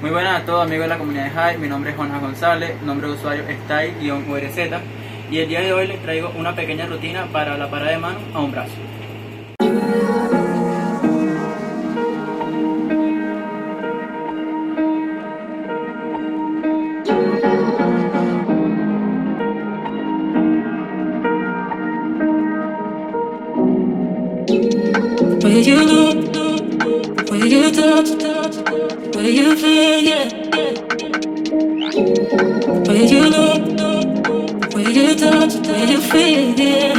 Muy buenas a todos amigos de la comunidad de Jai, mi nombre es Jonas González, nombre de usuario es Tai-URZ y el día de hoy les traigo una pequeña rutina para la parada de mano a un brazo. You look, where you touch, touch, where you feel, yeah. Where you look, where you touch, where you feel, yeah.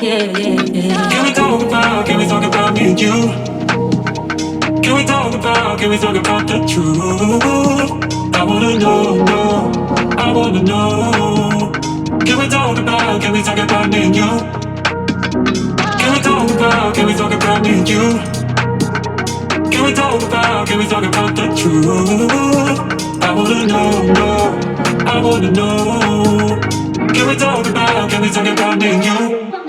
Yeah, yeah, yeah. Can we talk about, can we talk about me and you? Can we talk about, can we talk about the truth? I wanna know, know, I wanna know. Can we talk about, can we talk about me and you? Can we talk about, can we talk about me and you? Can we talk about, can we talk about the truth? I wanna know, know, I wanna know. Can we talk about, can we talk about me and you?